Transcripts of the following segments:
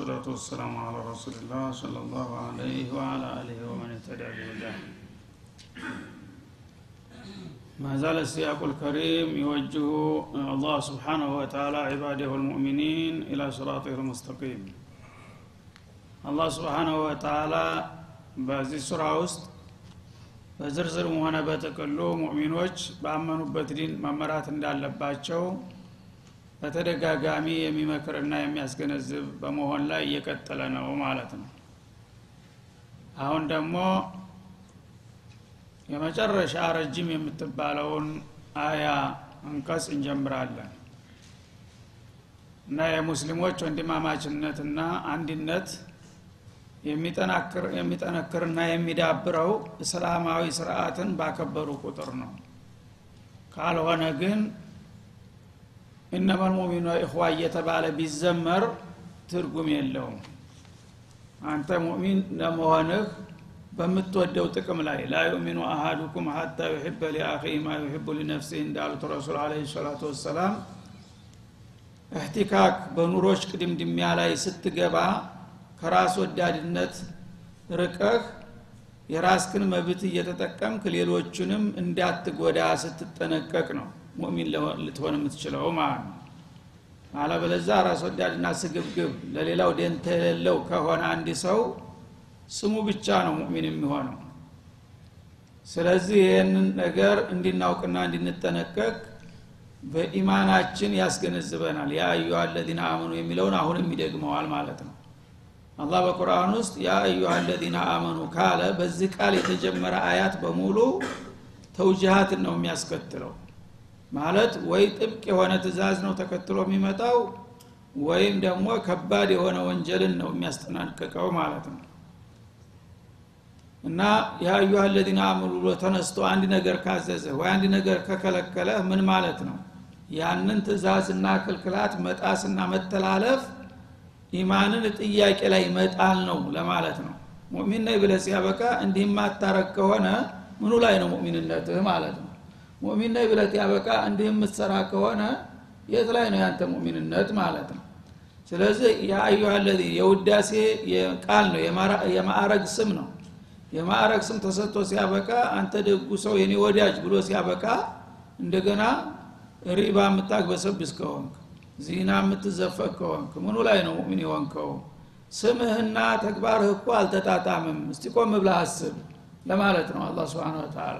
لله والصلاة والسلام على رسول الله صلى الله عليه وعلى آله ومن اهتدى بهداه ما زال السياق الكريم يوجه الله سبحانه وتعالى عباده المؤمنين إلى صراطه المستقيم الله سبحانه وتعالى በዚህ ሱራ ውስጥ በዝርዝርም ሆነ በጥቅሉ ሙእሚኖች ባመኑበት ዲን መመራት እንዳለባቸው በተደጋጋሚ የሚመክርና የሚያስገነዝብ በመሆን ላይ እየቀጠለ ነው ማለት ነው። አሁን ደግሞ የመጨረሻ ረጅም የምትባለውን አያ አንቀጽ እንጀምራለን። እና የሙስሊሞች ወንድማማችነትና አንድነት የሚጠነክርና የሚዳብረው እስላማዊ ስርዓትን ባከበሩ ቁጥር ነው። ካልሆነ ግን እነመል ሙሚኑ እኽዋ እየተባለ ቢዘመር ትርጉም የለውም። አንተ ሙእሚን ለመሆንህ በምትወደው ጥቅም ላይ ላ ዩእሚኑ አሃዱኩም ሀታ ዩሕበ ሊአኺህ ማ ዩሕቡ ሊነፍሲህ እንዳሉት ረሱል አለ ሰላቱ ወሰላም እህቲካክ በኑሮች ቅድምድሚያ ላይ ስትገባ ከራስ ወዳድነት ርቀህ የራስክን መብት እየተጠቀምክ ሌሎቹንም እንዳትጎዳ ስትጠነቀቅ ነው ሙእሚን ልትሆን የምትችለው ማለት ነው። አለበለዛ ራስ ወዳድና ስግብግብ ለሌላው ደንተ የሌለው ከሆነ አንድ ሰው ስሙ ብቻ ነው ሙእሚን የሚሆነው። ስለዚህ ይህንን ነገር እንድናውቅና እንድንጠነቀቅ በኢማናችን ያስገነዝበናል። ያ አዩሃ አለዚነ አመኑ የሚለውን አሁንም ይደግመዋል ማለት ነው። አላህ በቁርአን ውስጥ ያ አዩሃ አለዚነ አመኑ ካለ በዚህ ቃል የተጀመረ አያት በሙሉ ተውጅሃትን ነው የሚያስከትለው ማለት ወይ ጥብቅ የሆነ ትእዛዝ ነው ተከትሎ የሚመጣው ወይም ደግሞ ከባድ የሆነ ወንጀልን ነው የሚያስጠናቅቀው ማለት ነው። እና የአዩሃ አለዚነ አመኑ ብሎ ተነስቶ አንድ ነገር ካዘዘ ወይ አንድ ነገር ከከለከለ ምን ማለት ነው? ያንን ትእዛዝና ክልክላት መጣስና መተላለፍ ኢማንን ጥያቄ ላይ መጣል ነው ለማለት ነው። ሙእሚን ነኝ ብለ ሲያበቃ እንዲህ ማታረግ ከሆነ ምኑ ላይ ነው ሙእሚንነትህ ማለት ነው ሙእሚን ነኝ ብለት ያበቃ እንዲህ የምትሰራ ከሆነ የት ላይ ነው ያንተ ሙእሚንነት ማለት ነው? ስለዚህ የአዩሃ የውዳሴ ቃል ነው የማዕረግ ስም ነው። የማዕረግ ስም ተሰጥቶ ሲያበቃ አንተ ደጉ ሰው የኔ ወዳጅ ብሎ ሲያበቃ እንደገና ሪባ የምታግበሰብስ ከሆንክ ዚና የምትዘፈቅ ከሆንክ ምኑ ላይ ነው ሙእሚን የሆንከው? ስምህና ተግባርህ እኮ አልተጣጣምም። እስቲ ቆም ብለህ አስብ ለማለት ነው አላ ስብን ተላ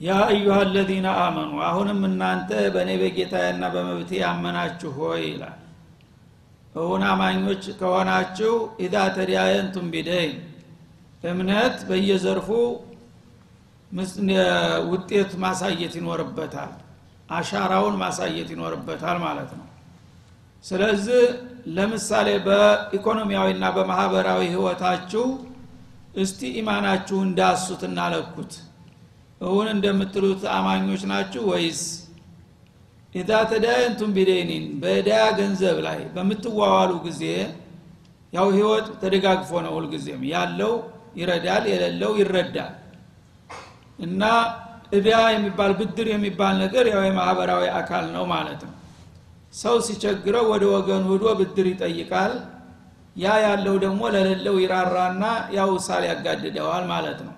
ያ አዩሃ አለዚነ አመኑ አሁንም እናንተ በእኔ በጌታዬና በመብቴ ያመናችሁ ሆይ ይላል። እውን አማኞች ከሆናችሁ ኢዛ ተዲያየንቱም ቢደይን እምነት በየዘርፉ ውጤት ማሳየት ይኖርበታል አሻራውን ማሳየት ይኖርበታል ማለት ነው። ስለዚህ ለምሳሌ በኢኮኖሚያዊና በማህበራዊ ህይወታችሁ እስቲ ኢማናችሁ እንዳሱት እናለኩት እውን እንደምትሉት አማኞች ናችሁ ወይስ? ኢዛ ተዳየንቱም ቢደይኒን በዳ ገንዘብ ላይ በምትዋዋሉ ጊዜ ያው ህይወት ተደጋግፎ ነው ሁልጊዜም። ያለው ይረዳል የሌለው ይረዳል። እና እዳ የሚባል ብድር የሚባል ነገር ያው የማህበራዊ አካል ነው ማለት ነው። ሰው ሲቸግረው ወደ ወገኑ ሂዶ ብድር ይጠይቃል። ያ ያለው ደግሞ ለሌለው ይራራና ያው ሳል ያጋድደዋል ማለት ነው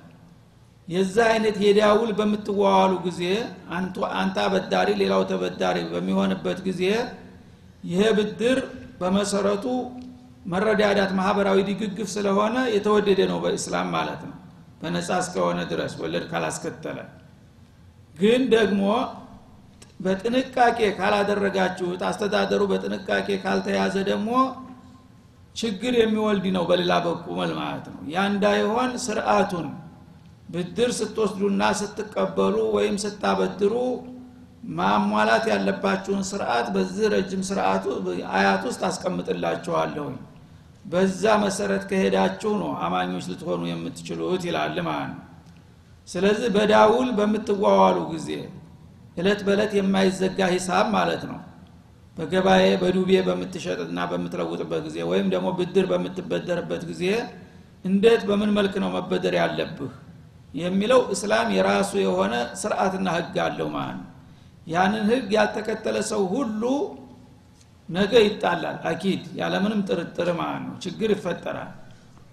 የዛ አይነት የዳውል በምትዋዋሉ ጊዜ አንተ አበዳሪ ሌላው ተበዳሪ በሚሆንበት ጊዜ ይሄ ብድር በመሰረቱ መረዳዳት ማህበራዊ ድግግፍ ስለሆነ የተወደደ ነው በእስላም ማለት ነው። በነጻ እስከሆነ ድረስ ወለድ ካላስከተለ። ግን ደግሞ በጥንቃቄ ካላደረጋችሁት አስተዳደሩ በጥንቃቄ ካልተያዘ ደግሞ ችግር የሚወልድ ነው በሌላ በኩል ማለት ነው። ያ እንዳይሆን ስርአቱን ብድር ስትወስዱና ስትቀበሉ ወይም ስታበድሩ ማሟላት ያለባችሁን ስርዓት በዚህ ረጅም ስርዓቱ አያት ውስጥ አስቀምጥላችኋለሁኝ። በዛ መሰረት ከሄዳችሁ ነው አማኞች ልትሆኑ የምትችሉት ይላል ማለት ነው። ስለዚህ በዳውል በምትዋዋሉ ጊዜ እለት በእለት የማይዘጋ ሂሳብ ማለት ነው። በገባኤ በዱቤ በምትሸጥና በምትለውጥበት ጊዜ ወይም ደግሞ ብድር በምትበደርበት ጊዜ እንዴት በምን መልክ ነው መበደር ያለብህ የሚለው እስላም የራሱ የሆነ ስርዓትና ህግ አለው ማለት ነው። ያንን ህግ ያልተከተለ ሰው ሁሉ ነገ ይጣላል። አኪድ ያለምንም ጥርጥር ማለት ነው። ችግር ይፈጠራል።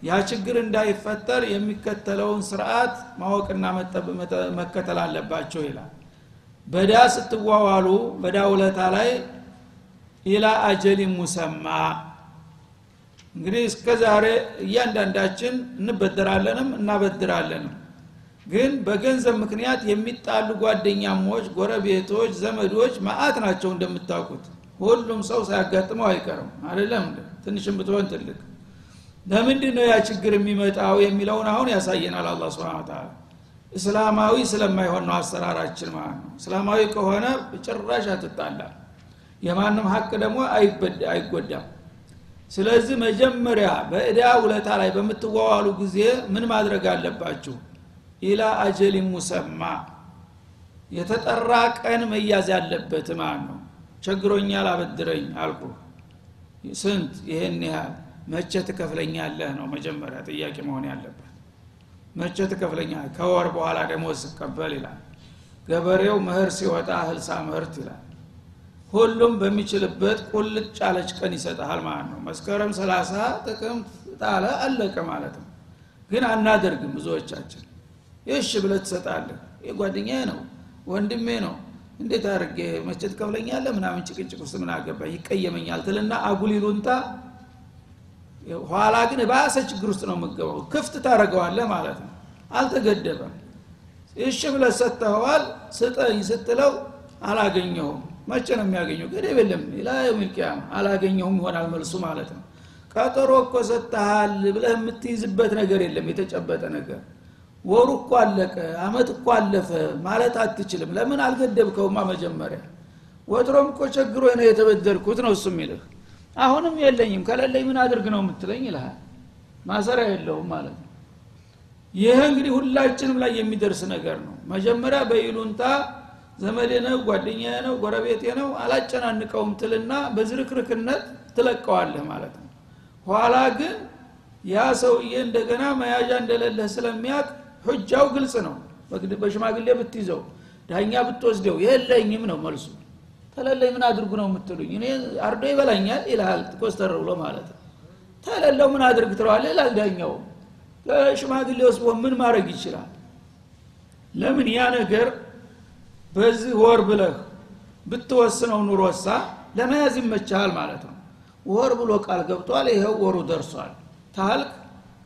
ያ ችግር እንዳይፈጠር የሚከተለውን ስርዓት ማወቅና መከተል አለባቸው ይላል። በዳ ስትዋዋሉ በዳ ውለታ ላይ ኢላ አጀሊን ሙሰማ። እንግዲህ እስከ ዛሬ እያንዳንዳችን እንበደራለንም እናበድራለንም ግን በገንዘብ ምክንያት የሚጣሉ ጓደኛሞች ጎረቤቶች ዘመዶች ማአት ናቸው እንደምታውቁት። ሁሉም ሰው ሳያጋጥመው አይቀርም። አይደለም ትንሽም ብትሆን ትልቅ። ለምንድን ነው ያ ችግር የሚመጣው የሚለውን አሁን ያሳየናል አላ ስብን ታላ እስላማዊ ስለማይሆን ነው አሰራራችን ማለት ነው። እስላማዊ ከሆነ ጭራሽ አትጣላ የማንም ሀቅ ደግሞ አይጎዳም። ስለዚህ መጀመሪያ በእዳ ውለታ ላይ በምትዋዋሉ ጊዜ ምን ማድረግ አለባችሁ ኢላ አጀሊን ሙሰማ። የተጠራ ቀን መያዝ ያለበት ማለት ነው? ቸግሮኛል አበድረኝ አልኩ። ስንት? ይህን ያህል። መቼ ትከፍለኛለህ ነው መጀመሪያ ጥያቄ መሆን ያለበት። መቼ ትከፍለኛለህ? ከወር በኋላ ደግሞ ስቀበል ይላል። ገበሬው ምህር ሲወጣ ህልሳ ምህርት ይላል። ሁሉም በሚችልበት ቁልጭ ያለች ቀን ይሰጠሃል ማለት ነው። መስከረም ሰላሳ ጥቅምት ጣለ አለቀ ማለት ነው። ግን አናደርግም ብዙዎቻችን ይሽ ብለህ ትሰጣለህ። የጓደኛ ነው ወንድሜ ነው። እንዴት አድርጌ መቼ ትከፍለኛለህ? ምናምን ጭቅጭቅ ውስጥ ምን አገባ ይቀየመኛል ትልና አጉል ይሉንታ። ኋላ ግን ባሰ ችግር ውስጥ ነው የምገባው። ክፍት ታደረገዋለህ ማለት ነው። አልተገደበም። እሺ ብለህ ሰጥተኸዋል? ስጠኝ ስትለው አላገኘሁም። መቼ ነው የሚያገኘው? ገደብ የለም። ላ የውሚልቅያማ አላገኘሁም ይሆናል መልሱ ማለት ነው። ቀጠሮ እኮ ሰጥተሃል ብለህ የምትይዝበት ነገር የለም። የተጨበጠ ነገር ወሩ እኮ አለቀ አመት እኮ አለፈ ማለት አትችልም። ለምን አልገደብከውማ መጀመሪያ? ወትሮም እኮ ቸግሮ ነው የተበደርኩት ነው እሱ የሚልህ። አሁንም የለኝም ከሌለኝ ምን አድርግ ነው የምትለኝ ይልሃል። ማሰሪያ የለውም ማለት ነው። ይህ እንግዲህ ሁላችንም ላይ የሚደርስ ነገር ነው። መጀመሪያ በይሉንታ ዘመዴ ነው ጓደኛ ነው ጎረቤቴ ነው አላጨናንቀውም ትልና በዝርክርክነት ትለቀዋለህ ማለት ነው። ኋላ ግን ያ ሰውዬ እንደገና መያዣ እንደሌለህ ስለሚያቅ ሁጃው ግልጽ ነው። በሽማግሌ ብትይዘው ዳኛ ብትወስደው የለኝም ነው መልሱ። ተለለኝ ምን አድርጉ ነው የምትሉኝ? እኔ አርዶ ይበላኛል ይልሃል ኮስተር ብሎ ማለት ነው። ተለለው ምን አድርግ ትለዋለ ይላል ዳኛው። ከሽማግሌ ወስቦ ምን ማድረግ ይችላል? ለምን ያ ነገር በዚህ ወር ብለህ ብትወስነው ኑሮሳ ለመያዝ ይመቻሃል ማለት ነው። ወር ብሎ ቃል ገብቷል ይኸው ወሩ ደርሷል። ታልክ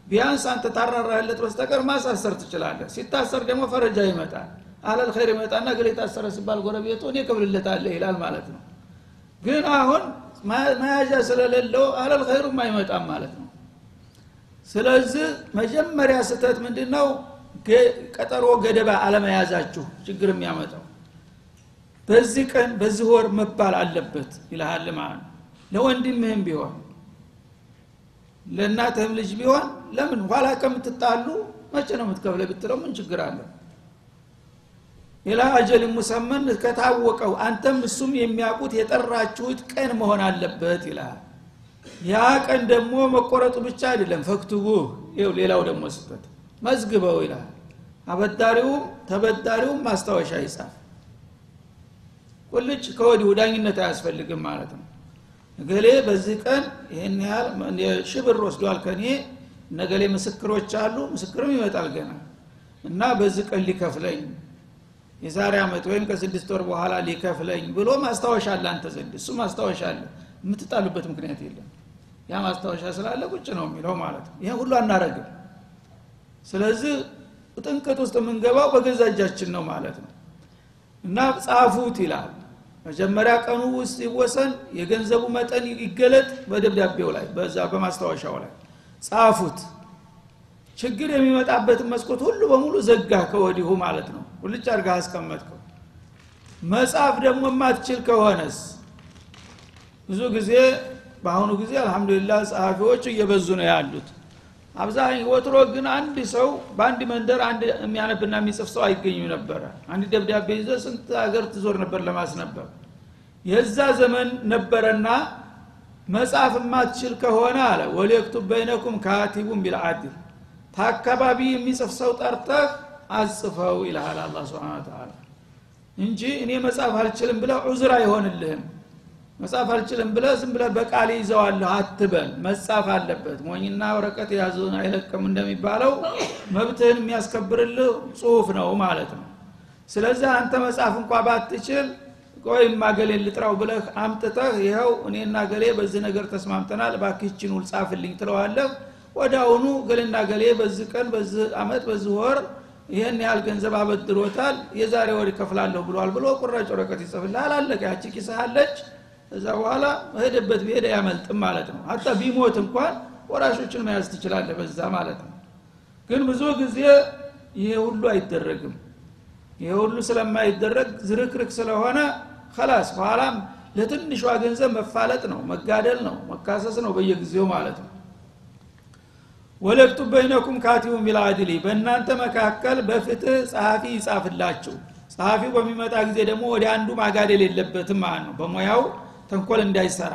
ቢያንስ አንተ ታራራለት በስተቀር ማሳሰር ትችላለህ። ሲታሰር ደግሞ ፈረጃ ይመጣል። አለል ኸይር ይመጣና ገሌ ታሰረ ሲባል ጎረቤቱ እኔ ቅብልለታለህ ይላል ማለት ነው። ግን አሁን መያዣ ስለሌለው አለል ኸይሩም አይመጣም ማለት ነው። ስለዚህ መጀመሪያ ስተት ምንድን ነው ቀጠሮ ገደባ አለመያዛችሁ ችግር የሚያመጣው። በዚህ ቀን በዚህ ወር መባል አለበት ይልሃል ማለት ነው። ለወንድምህም ቢሆን ለእናትህም ልጅ ቢሆን ለምን ኋላ ከምትጣሉ መቼ ነው የምትከፍለ ብትለው ምን ችግር አለ ኢላ አጀል ሙሰመን ከታወቀው አንተም እሱም የሚያውቁት የጠራችሁት ቀን መሆን አለበት ይልሃል ያ ቀን ደግሞ መቆረጡ ብቻ አይደለም። ፈክቱቡ ይው ሌላው ደግሞ ስበት መዝግበው ይላል። አበዳሪውም ተበዳሪውም ማስታወሻ ይጻፍ። ቁልጭ ከወዲሁ ዳኝነት አያስፈልግም ማለት ነው እገሌ በዚህ ቀን ይህን ያህል ሺህ ወስዷል ከኔ ነገሌ ምስክሮች አሉ ምስክርም ይመጣል ገና። እና በዚህ ቀን ሊከፍለኝ የዛሬ ዓመት ወይም ከስድስት ወር በኋላ ሊከፍለኝ ብሎ ማስታወሻ አለ አንተ ዘንድ። እሱ ማስታወሻ አለ። የምትጣሉበት ምክንያት የለም። ያ ማስታወሻ ስላለ ቁጭ ነው የሚለው ማለት ነው። ይህን ሁሉ አናረግም ስለዚህ ጥንቅጥ ውስጥ የምንገባው በገዛ እጃችን ነው ማለት ነው። እና ጻፉት ይላል መጀመሪያ ቀኑ ውስጥ ይወሰን የገንዘቡ መጠን ይገለጥ በደብዳቤው ላይ በዛ በማስታወሻው ላይ ጻፉት። ችግር የሚመጣበትን መስኮት ሁሉ በሙሉ ዘጋ ከወዲሁ ማለት ነው። ሁልጭ አድርጋ አስቀመጥከው። መጻፍ ደግሞ የማትችል ከሆነስ? ብዙ ጊዜ በአሁኑ ጊዜ አልহামዱሊላህ ጸሐፊዎች እየበዙ ነው ያሉት አብዛኛው ወትሮ ግን አንድ ሰው በአንድ መንደር አንድ የሚያነብና የሚጽፍ ሰው አይገኙ ነበረ። አንድ ደብዳቤ ይዘ ስንት ሀገር ትዞር ነበር ለማስነበብ። የዛ ዘመን ነበረና መጻፍ የማትችል ከሆነ አለ ወሊየክቱብ በይነኩም ካቲቡን ቢልአድል ታካባቢ የሚጽፍ ሰው ጠርተህ አጽፈው ይልሃል አላ ስብን ተላ እንጂ እኔ መጻፍ አልችልም ብለ ዑዝር አይሆንልህም መጻፍ አልችልም ብለ ዝም ብለ በቃል ይዘዋለሁ አትበል። መጻፍ አለበት። ሞኝና ወረቀት የያዘውን አይለቅም እንደሚባለው መብትህን የሚያስከብርልህ ጽሁፍ ነው ማለት ነው። ስለዚህ አንተ መጻፍ እንኳ ባትችል ቆይ ማገሌን ልጥራው ብለህ አምጥተህ ይኸው እኔና ገሌ በዚህ ነገር ተስማምተናል ባክችን ውል ትለዋለህ። ወደ አሁኑ ገሌና ገሌ በዚህ ቀን በዚህ አመት በዚህ ወር ይህን ያህል ገንዘብ አበድሮታል የዛሬ ወር ይከፍላለሁ ብሏል ብሎ ቁራጭ ወረቀት ይጽፍልሃል። አለቀ። ያቺ ኪስሃለች እዛ በኋላ መሄደበት ብሄደ ያመልጥም ማለት ነው። ሀታ ቢሞት እንኳን ወራሾችን መያዝ ትችላለህ በዛ ማለት ነው። ግን ብዙ ጊዜ ይሄ ሁሉ አይደረግም። ይሄ ሁሉ ስለማይደረግ ዝርክርክ ስለሆነ ከላስ በኋላም ለትንሿ ገንዘብ መፋለጥ ነው መጋደል ነው መካሰስ ነው በየጊዜው ማለት ነው። ወለክቱ በይነኩም ካቲቡ ቢልአድሊ በእናንተ መካከል በፍትህ ጸሐፊ ይጻፍላችሁ። ጸሐፊው በሚመጣ ጊዜ ደግሞ ወደ አንዱ ማጋደል የለበትም ማለት ነው። በሙያው ተንኮል እንዳይሰራ።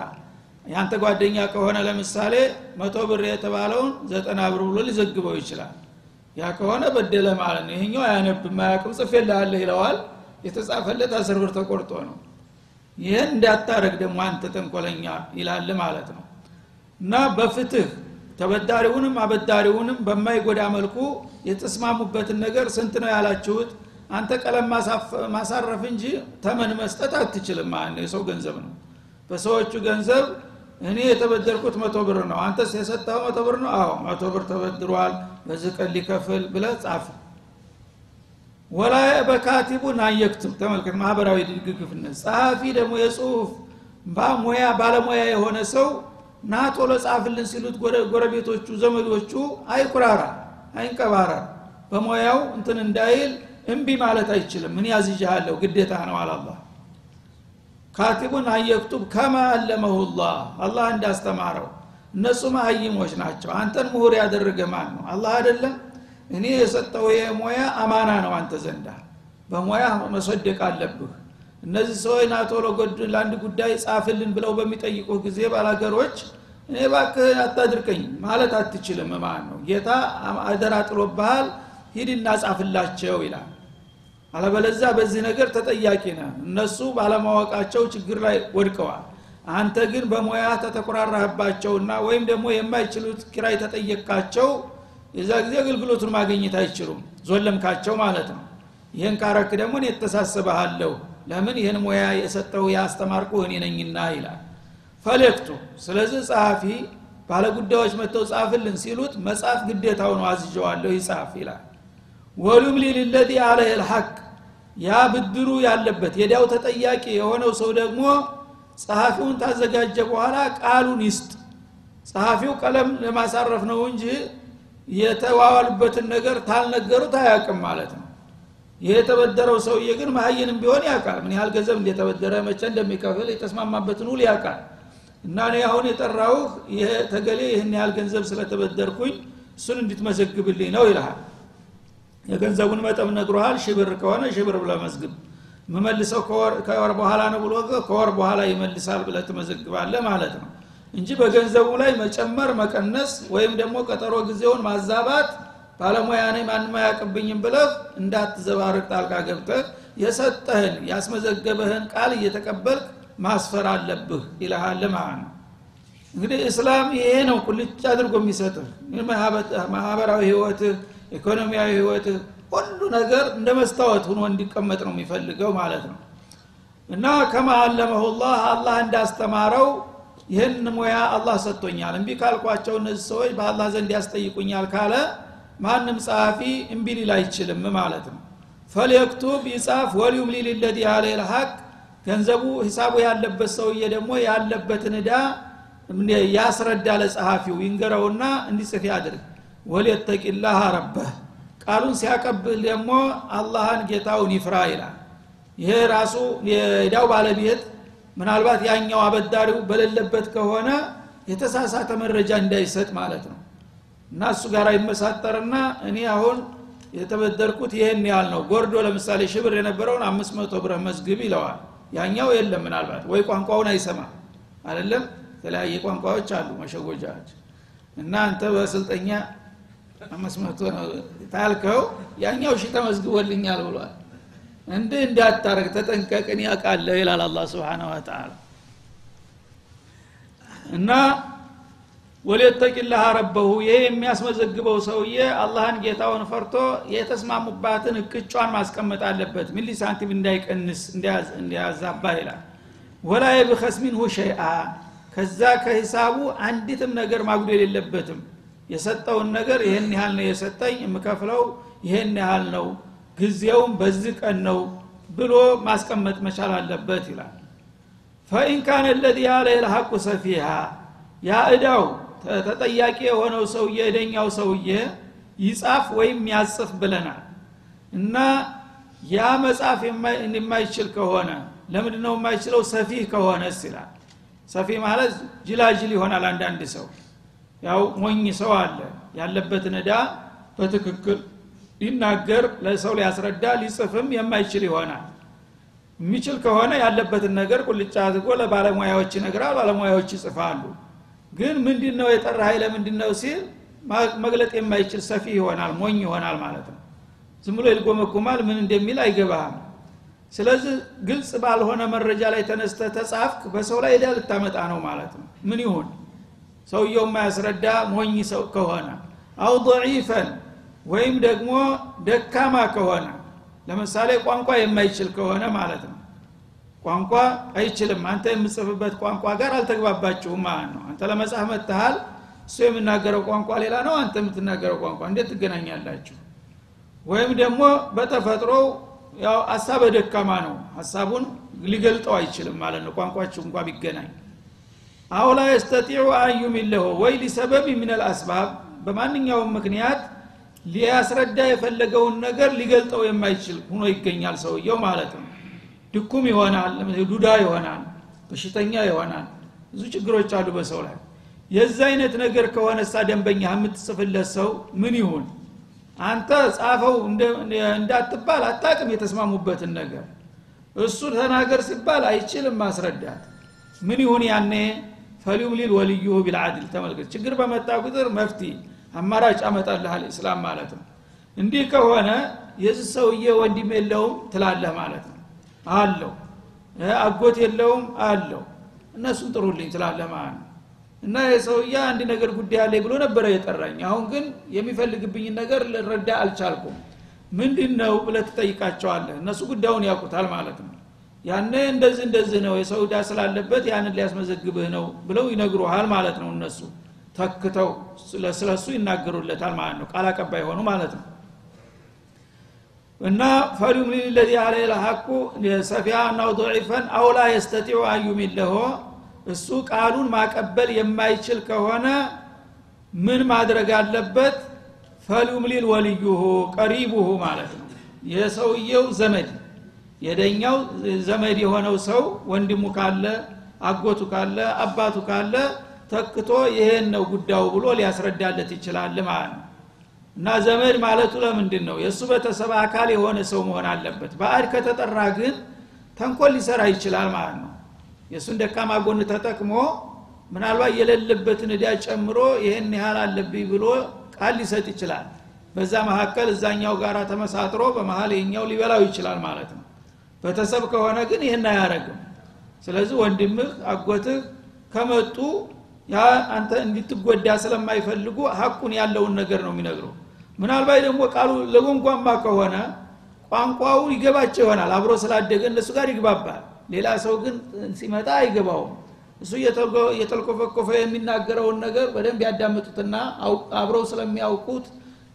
ያንተ ጓደኛ ከሆነ ለምሳሌ መቶ ብር የተባለውን ዘጠና ብር ብሎ ሊዘግበው ይችላል። ያ ከሆነ በደለ ማለት ነው። ይሄኛው አያነብም አያውቅም ጽፌልሃለህ ይለዋል። የተጻፈለት አስር ብር ተቆርጦ ነው። ይህን እንዳታረግ ደግሞ አንተ ተንኮለኛ ይላል ማለት ነው። እና በፍትህ ተበዳሪውንም አበዳሪውንም በማይጎዳ መልኩ የተስማሙበትን ነገር ስንት ነው ያላችሁት? አንተ ቀለም ማሳረፍ እንጂ ተመን መስጠት አትችልም ማለት ነው። የሰው ገንዘብ ነው በሰዎቹ ገንዘብ እኔ የተበደርኩት መቶ ብር ነው። አንተስ የሰጠው መቶ ብር ነው? አዎ መቶ ብር ተበድሯል። በዚህ ቀን ሊከፍል ብለ ጻፍ። ወላ በካቲቡን አየክትም። ተመልከት ማህበራዊ ድግግፍነት ጸሐፊ ደግሞ የጽሁፍ ሙያ ባለሙያ የሆነ ሰው ና ቶሎ ጻፍልን ሲሉት ጎረቤቶቹ ዘመዶቹ አይኩራራ አይንቀባራ በሙያው እንትን እንዳይል እምቢ ማለት አይችልም። ምን ያዝጃለሁ ግዴታ ነው አላላ ካቲቡን አየክቱብ ከማ አለመሁላህ አላህ እንዳስተማረው። እነሱ መሀይሞች ናቸው። አንተን ምሁር ያደረገ ማን ነው? አላህ አይደለም? እኔ የሰጠው ይሄ ሙያ አማና ነው አንተ ዘንዳ። በሙያ መሰደቅ አለብህ። እነዚህ ሰዎች ናቶሎ ለአንድ ጉዳይ ጻፍልን ብለው በሚጠይቁ ጊዜ ባላገሮች እኔ ባክህ አታድርቀኝ ማለት አትችልም። ማለት ነው? ጌታ አደራ ጥሎብሃል ሂድና ጻፍላቸው ይላል አለበለዛ በዚህ ነገር ተጠያቂ ነህ። እነሱ ባለማወቃቸው ችግር ላይ ወድቀዋል። አንተ ግን በሙያ ተተኮራራህባቸውና ወይም ደግሞ የማይችሉት ኪራይ ተጠየቃቸው የዛ ጊዜ አገልግሎቱን ማግኘት አይችሉም። ዞለምካቸው ማለት ነው። ይህን ካረክ ደግሞ እኔ የተሳስበሃለሁ ለምን? ይህን ሙያ የሰጠው ያስተማርኩ እኔ ነኝና ይላል። ፈለክቱ ስለዚህ ጸሐፊ ባለጉዳዮች መጥተው ጻፍልን ሲሉት መጻፍ ግዴታው ነው። አዝጀዋለሁ ይጻፍ ይላል ወሉምሊ ልለዚ አለህ ልሐቅ ያ ብድሩ ያለበት የዳው ተጠያቂ የሆነው ሰው ደግሞ ጸሐፊውን ታዘጋጀ በኋላ ቃሉን ይስጥ። ጸሐፊው ቀለም ለማሳረፍ ነው እንጂ የተዋዋሉበትን ነገር ታልነገሩት አያውቅም ማለት ነው። ይህ የተበደረው ሰውዬ ግን መሀይንም ቢሆን ያውቃል። ምን ያህል ገንዘብ እንደተበደረ መቼ እንደሚከፍል የተስማማበትን ውል ያውቃል። እና እኔ አሁን የጠራውህ ይሄ ተገሌ ይህን ያህል ገንዘብ ስለተበደርኩኝ እሱን እንድትመዘግብልኝ ነው ይልሃል የገንዘቡን መጠን ነግሮሃል። ሽብር ከሆነ ሽብር ብለ መዝግብ። መመልሰው ከወር በኋላ ነው ብሎ ከወር በኋላ ይመልሳል ብለ ትመዘግባለ ማለት ነው እንጂ በገንዘቡ ላይ መጨመር መቀነስ ወይም ደግሞ ቀጠሮ ጊዜውን ማዛባት ባለሙያ ነኝ ማንም አያቅብኝም ብለህ እንዳትዘባርቅ ጣልቃ ገብተህ የሰጠህን ያስመዘገበህን ቃል እየተቀበልክ ማስፈር አለብህ ይልሃል ማለት ነው። እንግዲህ እስላም ይሄ ነው ቁልጭ አድርጎ የሚሰጥህ። ማህበራዊ ህይወትህ ኢኮኖሚያዊ ህይወትህ ሁሉ ነገር እንደ መስታወት ሁኖ እንዲቀመጥ ነው የሚፈልገው ማለት ነው። እና ከማ አለመሁላህ አላህ እንዳስተማረው ይህን ሙያ አላህ ሰጥቶኛል። እምቢ ካልኳቸው እነዚህ ሰዎች በአላህ ዘንድ ያስጠይቁኛል ካለ ማንም ጸሐፊ እምቢ ሊል አይችልም ማለት ነው። ፈልየክቱብ ይጻፍ ወሊዩም ሊልለዲ አለ ልሐቅ ገንዘቡ ሂሳቡ ያለበት ሰውዬ ደግሞ ያለበትን እዳ ያስረዳ ለጸሐፊው ይንገረውና እንዲጽፍ ያድርግ ወሊየተቂላህ ረበህ ቃሉን ሲያቀብል ደግሞ አላህን ጌታውን ይፍራ ይላል። ይሄ ራሱ የዳው ባለቤት ምናልባት ያኛው አበዳሪው በሌለበት ከሆነ የተሳሳተ መረጃ እንዳይሰጥ ማለት ነው። እና እሱ ጋር ይመሳጠርና እኔ አሁን የተበደርኩት ይህን ያህል ነው። ጎርዶ ለምሳሌ ሽብር የነበረውን አምስት መቶ ብር መዝግብ ይለዋል። ያኛው የለም ምናልባት። ወይ ቋንቋውን አይሰማ አይደለም? የተለያየ ቋንቋዎች አሉ መሸጎጃዎች። እና አንተ በስልጠኛ አምስት መቶ ታልከው ያኛው ሺ ተመዝግቦልኛል ብሏል። እንዲህ እንዳታረግ ተጠንቀቅን ያውቃለሁ ይላል አላ ስብን ወተላ እና ወሊተቂላህ ረበሁ ይሄ የሚያስመዘግበው ሰውዬ አላህን ጌታውን ፈርቶ የተስማሙባትን እቅጯን ማስቀመጥ አለበት። ሚሊ ሳንቲም እንዳይቀንስ እንዲያዛባ ይላል። ወላ የብኸስ ሚንሁ ሸይአ ከዛ ከሂሳቡ አንዲትም ነገር ማጉደል የለበትም የሰጠውን ነገር ይህን ያህል ነው የሰጠኝ የምከፍለው ይህን ያህል ነው ጊዜውም በዚህ ቀን ነው ብሎ ማስቀመጥ መቻል አለበት ይላል። ፈኢን ካነ ለዚ ያለ ልሐቁ ሰፊሃ ያ እዳው ተጠያቂ የሆነው ሰውዬ እደኛው ሰውዬ ይጻፍ ወይም ያጽፍ ብለናል። እና ያ መጻፍ የማይችል ከሆነ ለምንድ ነው የማይችለው? ሰፊህ ከሆነስ ይላል። ሰፊ ማለት ጅላጅል ይሆናል አንዳንድ ሰው ያው ሞኝ ሰው አለ። ያለበትን እዳ በትክክል ሊናገር ለሰው ሊያስረዳ ሊጽፍም የማይችል ይሆናል። የሚችል ከሆነ ያለበትን ነገር ቁልጫ አድርጎ ለባለሙያዎች ይነግራል ባለሙያዎች ይጽፋሉ። ግን ምንድን ነው የጠራ ኃይለ ነው ሲል መግለጥ የማይችል ሰፊ ይሆናል ሞኝ ይሆናል ማለት ነው። ዝም ብሎ ይልጎመጉማል ምን እንደሚል አይገባህም። ስለዚህ ግልጽ ባልሆነ መረጃ ላይ ተነስተ ተጻፍክ በሰው ላይ ዳ ልታመጣ ነው ማለት ነው። ምን ይሁን ሰውየው ማያስረዳ ሞኝ ሰው ከሆነ አው ضعيفን ወይም ደግሞ ደካማ ከሆነ ለምሳሌ ቋንቋ የማይችል ከሆነ ማለት ነው። ቋንቋ አይችልም። አንተ የምጽፍበት ቋንቋ ጋር አልተግባባችሁም ማለት ነው። አንተ ለመጻፍ መጥተሃል እሱ የምናገረው ቋንቋ ሌላ ነው አንተ የምትናገረው ቋንቋ። እንዴት ትገናኛላችሁ? ወይም ደግሞ በተፈጥሮ ያው ሀሳብ ደካማ ነው። ሀሳቡን ሊገልጠው አይችልም ማለት ነው። ቋንቋችሁ እንኳ ቢገናኝ። አው ላ የስተጢዑ አዩሚለሁ ወይ ሊሰበብ ምን አልአስባብ በማንኛውም ምክንያት ሊያስረዳ የፈለገውን ነገር ሊገልጠው የማይችል ሁኖ ይገኛል ሰውየው ማለት ነው። ድኩም ይሆናል ዱዳ ይሆናል በሽተኛ ይሆናል ብዙ ችግሮች አሉ በሰው ላይ። የዛ አይነት ነገር ከሆነሳ ደንበኛ የምትጽፍለት ሰው ምን ይሁን? አንተ ጻፈው እንዳትባል አታቅም የተስማሙበትን ነገር። እሱ ተናገር ሲባል አይችልም ማስረዳት። ምን ይሁን ያኔ ፈሊዩም ሊል ወልዩሁ ቢልዓድል ተመልከት። ችግር በመጣ ቁጥር መፍቲ አማራጭ አመጣልሃል እስላም ማለት ነው። እንዲህ ከሆነ የዚህ ሰውዬ ወንድም የለውም ትላለህ ማለት ነው። አለው። አጎት የለውም አለው። እነሱን ጥሩልኝ ትላለህ ማለት ነው። እና የሰውዬ አንድ ነገር ጉዳይ አለ ብሎ ነበረ የጠራኝ። አሁን ግን የሚፈልግብኝን ነገር ልረዳ አልቻልኩም። ምንድን ነው ብለ ትጠይቃቸዋለህ? እነሱ ጉዳዩን ያውቁታል ማለት ነው ያነ እንደዚህ እንደዚህ ነው የሰው ዕዳ ስላለበት ያንን ሊያስመዘግብህ ነው ብለው ይነግሩሃል ማለት ነው እነሱ። ተክተው ስለ እሱ ይናገሩለታል ማለት ነው። ቃል አቀባይ ሆኑ ማለት ነው። እና ፈሊዩም ሊለዚ አለ ለሐቁ ሰፊያ ናው ضዒፈን አው ላ የስተጢዑ አዩሚለሆ እሱ ቃሉን ማቀበል የማይችል ከሆነ ምን ማድረግ አለበት? ፈሊዩም ሊል ወልዩሁ ቀሪቡሁ ማለት ነው። የሰውየው ዘመድ የደኛው ዘመድ የሆነው ሰው ወንድሙ ካለ አጎቱ ካለ አባቱ ካለ ተክቶ ይሄን ነው ጉዳዩ ብሎ ሊያስረዳለት ይችላል ማለት ነው። እና ዘመድ ማለቱ ለምንድን ነው? የእሱ ቤተሰብ አካል የሆነ ሰው መሆን አለበት። በአድ ከተጠራ ግን ተንኮል ሊሰራ ይችላል ማለት ነው። የእሱን ደካማ ጎን ተጠቅሞ ምናልባት የሌለበትን እዳ ጨምሮ ይህን ያህል አለብኝ ብሎ ቃል ሊሰጥ ይችላል። በዛ መካከል እዛኛው ጋር ተመሳጥሮ በመሀል የኛው ሊበላው ይችላል ማለት ነው ቤተሰብ ከሆነ ግን ይህን አያረግም ስለዚህ ወንድምህ አጎትህ ከመጡ ያ አንተ እንድትጎዳ ስለማይፈልጉ ሀቁን ያለውን ነገር ነው የሚነግረው። ምናልባት ደግሞ ቃሉ ለጎንጓማ ከሆነ ቋንቋው ይገባቸው ይሆናል። አብሮ ስላደገ እነሱ ጋር ይግባባል። ሌላ ሰው ግን ሲመጣ አይገባውም። እሱ እየተልኮፈኮፈ የሚናገረውን ነገር በደንብ ያዳምጡትና አብረው ስለሚያውቁት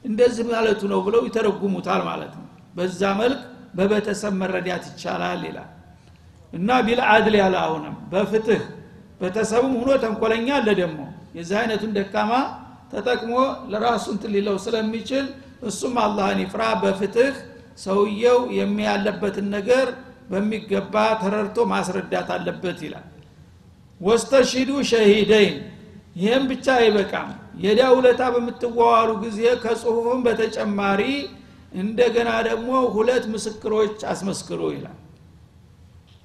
እንደዚህ ማለቱ ነው ብለው ይተረጉሙታል ማለት ነው። በዛ መልክ በቤተሰብ መረዳት ይቻላል ይላል። እና ቢልአድል ያለ አሁንም በፍትህ ቤተሰብም ሁኖ ተንኮለኛ አለ ደግሞ። የዚህ አይነቱን ደካማ ተጠቅሞ ለራሱ እንትን ስለሚችል እሱም አላህን ይፍራ። በፍትህ ሰውየው የሚያለበትን ነገር በሚገባ ተረድቶ ማስረዳት አለበት ይላል። ወስተሺዱ ሸሂደይን ይህም ብቻ አይበቃም። የዳ ውለታ በምትዋዋሉ ጊዜ ከጽሁፍም በተጨማሪ እንደገና ደግሞ ሁለት ምስክሮች አስመስክሩ ይላል።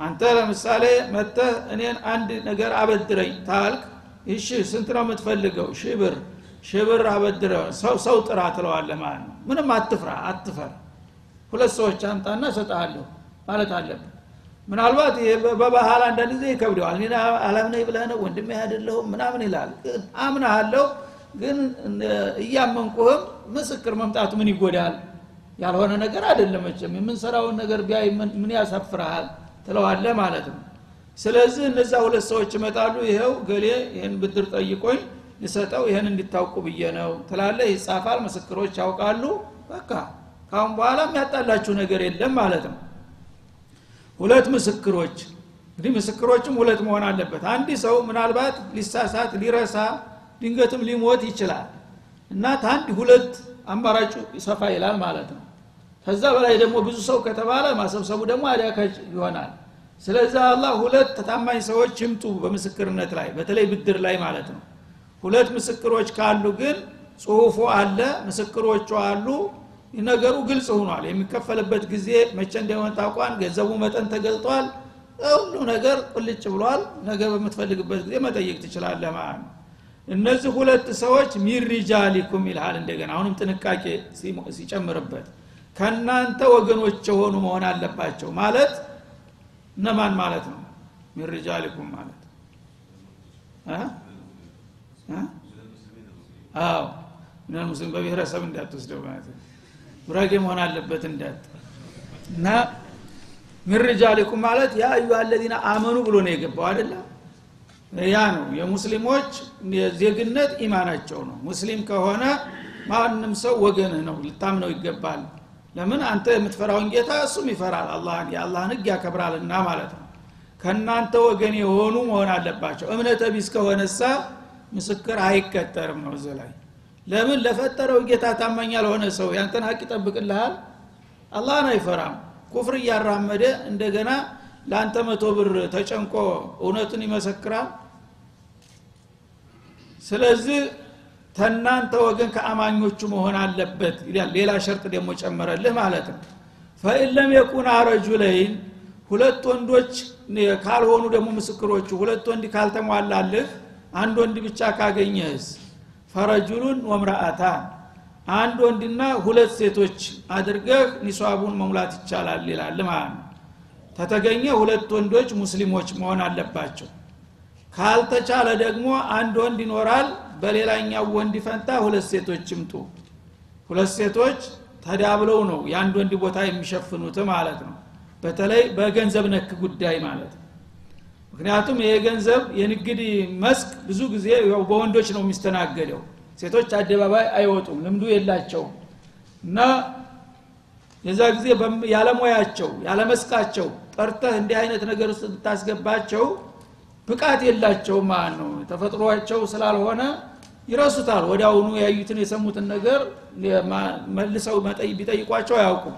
አንተ ለምሳሌ መተህ እኔን አንድ ነገር አበድረኝ ታልክ እሺ ስንት ነው የምትፈልገው? ሺህ ብር። ሺህ ብር አበድረ ሰው ሰው ጥራ ትለዋለ ማለት ነው። ምንም አትፍራ አትፈር። ሁለት ሰዎች አምጣና ሰጠሃለሁ ማለት አለብን ምናልባት በባህል አንዳንድ ጊዜ ይከብደዋል። እኔ አላምነኝ ብለህ ነው? ወንድሜ አይደለሁም ምናምን ይላል። አምናሃለሁ ግን እያመንኩህም ምስክር መምጣቱ ምን ይጎዳል ያልሆነ ነገር አይደለም መቼም። የምንሰራውን ነገር ቢያይ ምን ያሳፍረሃል ትለዋለ ማለት ነው። ስለዚህ እነዛ ሁለት ሰዎች ይመጣሉ። ይኸው ገሌ ይህን ብድር ጠይቆኝ ልሰጠው ይህን እንዲታውቁ ብዬ ነው ትላለ ይጻፋል ምስክሮች ያውቃሉ። በቃ ካሁን በኋላ የሚያጣላችሁ ነገር የለም ማለት ነው። ሁለት ምስክሮች። እንግዲህ ምስክሮችም ሁለት መሆን አለበት። አንድ ሰው ምናልባት ሊሳሳት ሊረሳ ድንገትም ሊሞት ይችላል እና ታንድ ሁለት አማራጩ ይሰፋ ይላል ማለት ነው ከዛ በላይ ደግሞ ብዙ ሰው ከተባለ ማሰብሰቡ ደግሞ አዳካች ይሆናል። ስለዚህ አላህ ሁለት ታማኝ ሰዎች ይምጡ በምስክርነት ላይ በተለይ ብድር ላይ ማለት ነው። ሁለት ምስክሮች ካሉ ግን ጽሁፉ አለ ምስክሮቹ አሉ። ነገሩ ግልጽ ሆኗል። የሚከፈልበት ጊዜ መቼ እንደሆነ ታውቋል ገንዘቡ መጠን ተገልጧል። ሁሉ ነገር ቁልጭ ብሏል። ነገ በምትፈልግበት ጊዜ መጠየቅ ትችላለህ ማለት ነው። እነዚህ ሁለት ሰዎች ሚሪጃሊኩም ይልሃል እንደገና። አሁንም ጥንቃቄ ሲጨምርበት ከእናንተ ወገኖች የሆኑ መሆን አለባቸው ማለት እነማን ማለት ነው? ሚሪጃሊኩም ማለት? አዎ። ሙስሊም በብሔረሰብ እንዳትወስደው ማለት ጉራጌ መሆን አለበት እንዳት። እና ሪጃሊኩም ማለት ያ አዩ አለዚነ አመኑ ብሎ ነው የገባው አይደለም ያ ነው። የሙስሊሞች ዜግነት ኢማናቸው ነው። ሙስሊም ከሆነ ማንም ሰው ወገንህ ነው። ልታምነው ይገባል ለምን አንተ የምትፈራውን ጌታ እሱም ይፈራል? አላህን የአላህን ህግ ያከብራልና ማለት ነው። ከእናንተ ወገን የሆኑ መሆን አለባቸው። እምነተ ቢስ ከሆነሳ ምስክር አይቀጠርም ነው እዚህ ላይ። ለምን? ለፈጠረው ጌታ ታማኝ ያልሆነ ሰው ያንተን ሀቅ ይጠብቅልሃል? አላህን አይፈራም። ኩፍር እያራመደ እንደገና ለአንተ መቶ ብር ተጨንቆ እውነቱን ይመሰክራል? ስለዚህ ተናንተ ወገን ከአማኞቹ መሆን አለበት ይላል። ሌላ ሸርጥ ደግሞ ጨመረልህ ማለት ነው። ፈኢለም የኩን ረጁለይን ሁለት ወንዶች ካልሆኑ ደግሞ ምስክሮቹ ሁለት ወንድ ካልተሟላልህ አንድ ወንድ ብቻ ካገኘህስ? ፈረጁሉን ወምራአታን አንድ ወንድና ሁለት ሴቶች አድርገህ ኒሷቡን መሙላት ይቻላል ይላል ማለት ነው። ተተገኘ ሁለት ወንዶች ሙስሊሞች መሆን አለባቸው። ካልተቻለ ደግሞ አንድ ወንድ ይኖራል በሌላኛው ወንድ ፈንታ ሁለት ሴቶች ይምጡ። ሁለት ሴቶች ተዳብለው ነው የአንድ ወንድ ቦታ የሚሸፍኑት ማለት ነው። በተለይ በገንዘብ ነክ ጉዳይ ማለት ነው። ምክንያቱም ይሄ ገንዘብ የንግድ መስክ ብዙ ጊዜ በወንዶች ነው የሚስተናገደው። ሴቶች አደባባይ አይወጡም ልምዱ የላቸውም። እና የዛ ጊዜ ያለሙያቸው ያለመስቃቸው ጠርተህ እንዲህ አይነት ነገር ውስጥ ብታስገባቸው ብቃት የላቸው ማለት ነው። ተፈጥሯቸው ስላልሆነ ይረሱታል። ወዲያውኑ ያዩትን የሰሙትን ነገር መልሰው ቢጠይቋቸው አያውቁም።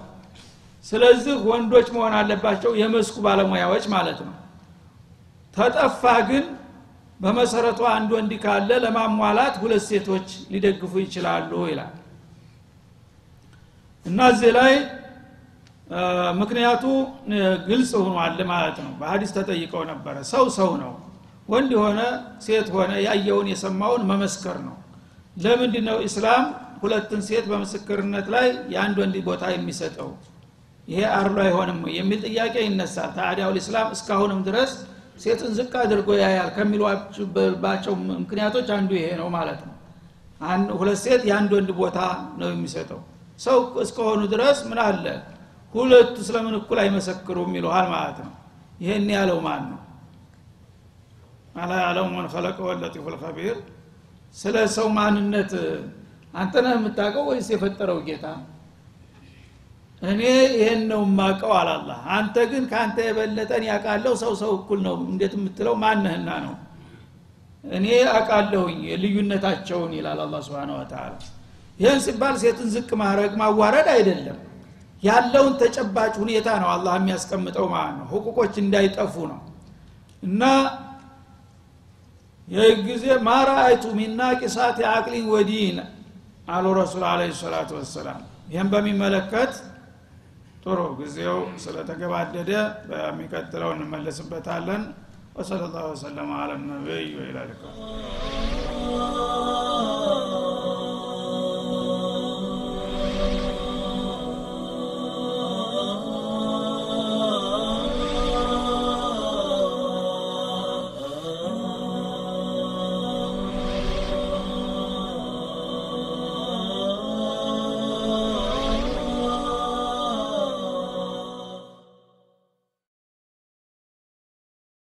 ስለዚህ ወንዶች መሆን አለባቸው የመስኩ ባለሙያዎች ማለት ነው። ተጠፋ ግን በመሰረቱ አንድ ወንድ ካለ ለማሟላት ሁለት ሴቶች ሊደግፉ ይችላሉ ይላል። እና እዚህ ላይ ምክንያቱ ግልጽ ሆኗል ማለት ነው። በሀዲስ ተጠይቀው ነበረ። ሰው ሰው ነው። ወንድ የሆነ ሴት ሆነ ያየውን የሰማውን መመስከር ነው። ለምንድ ነው ኢስላም ሁለትን ሴት በምስክርነት ላይ የአንድ ወንድ ቦታ የሚሰጠው? ይሄ አርሎ አይሆንም የሚል ጥያቄ ይነሳል። ታዲያው ኢስላም እስካሁንም ድረስ ሴትን ዝቅ አድርጎ ያያል ከሚሏባቸው ምክንያቶች አንዱ ይሄ ነው ማለት ነው። ሁለት ሴት የአንድ ወንድ ቦታ ነው የሚሰጠው። ሰው እስከሆኑ ድረስ ምን አለ ሁለቱ ስለምን እኩል አይመሰክሩም ይለሃል ማለት ነው። ይሄን ያለው ማን ነው? አላ ያለው መን ከለቀ ወለጢፉ ልከቢር ስለ ሰው ማንነት አንተ ነህ የምታውቀው ወይስ የፈጠረው ጌታ? እኔ ይሄን ነው የማቀው አላላ አንተ ግን ከአንተ የበለጠን ያቃለው ሰው ሰው እኩል ነው። እንዴት የምትለው ማነህና ነው? እኔ አቃለሁኝ ልዩነታቸውን ይላል አላ ስብን ወተላ ይህን ሲባል ሴትን ዝቅ ማድረግ ማዋረድ አይደለም ያለውን ተጨባጭ ሁኔታ ነው አላህ የሚያስቀምጠው ማለት ነው። ህቁቆች እንዳይጠፉ ነው። እና ይህ ጊዜ ማራአይቱ ሚና ቂሳት የአቅሊን ወዲን አሉ ረሱል አለ ሰላቱ ወሰላም። ይህም በሚመለከት ጥሩ ጊዜው ስለተገባደደ በሚቀጥለው እንመለስበታለን። ወሰለ ላሁ ወሰለማ አለ ነቢይ ወኢላ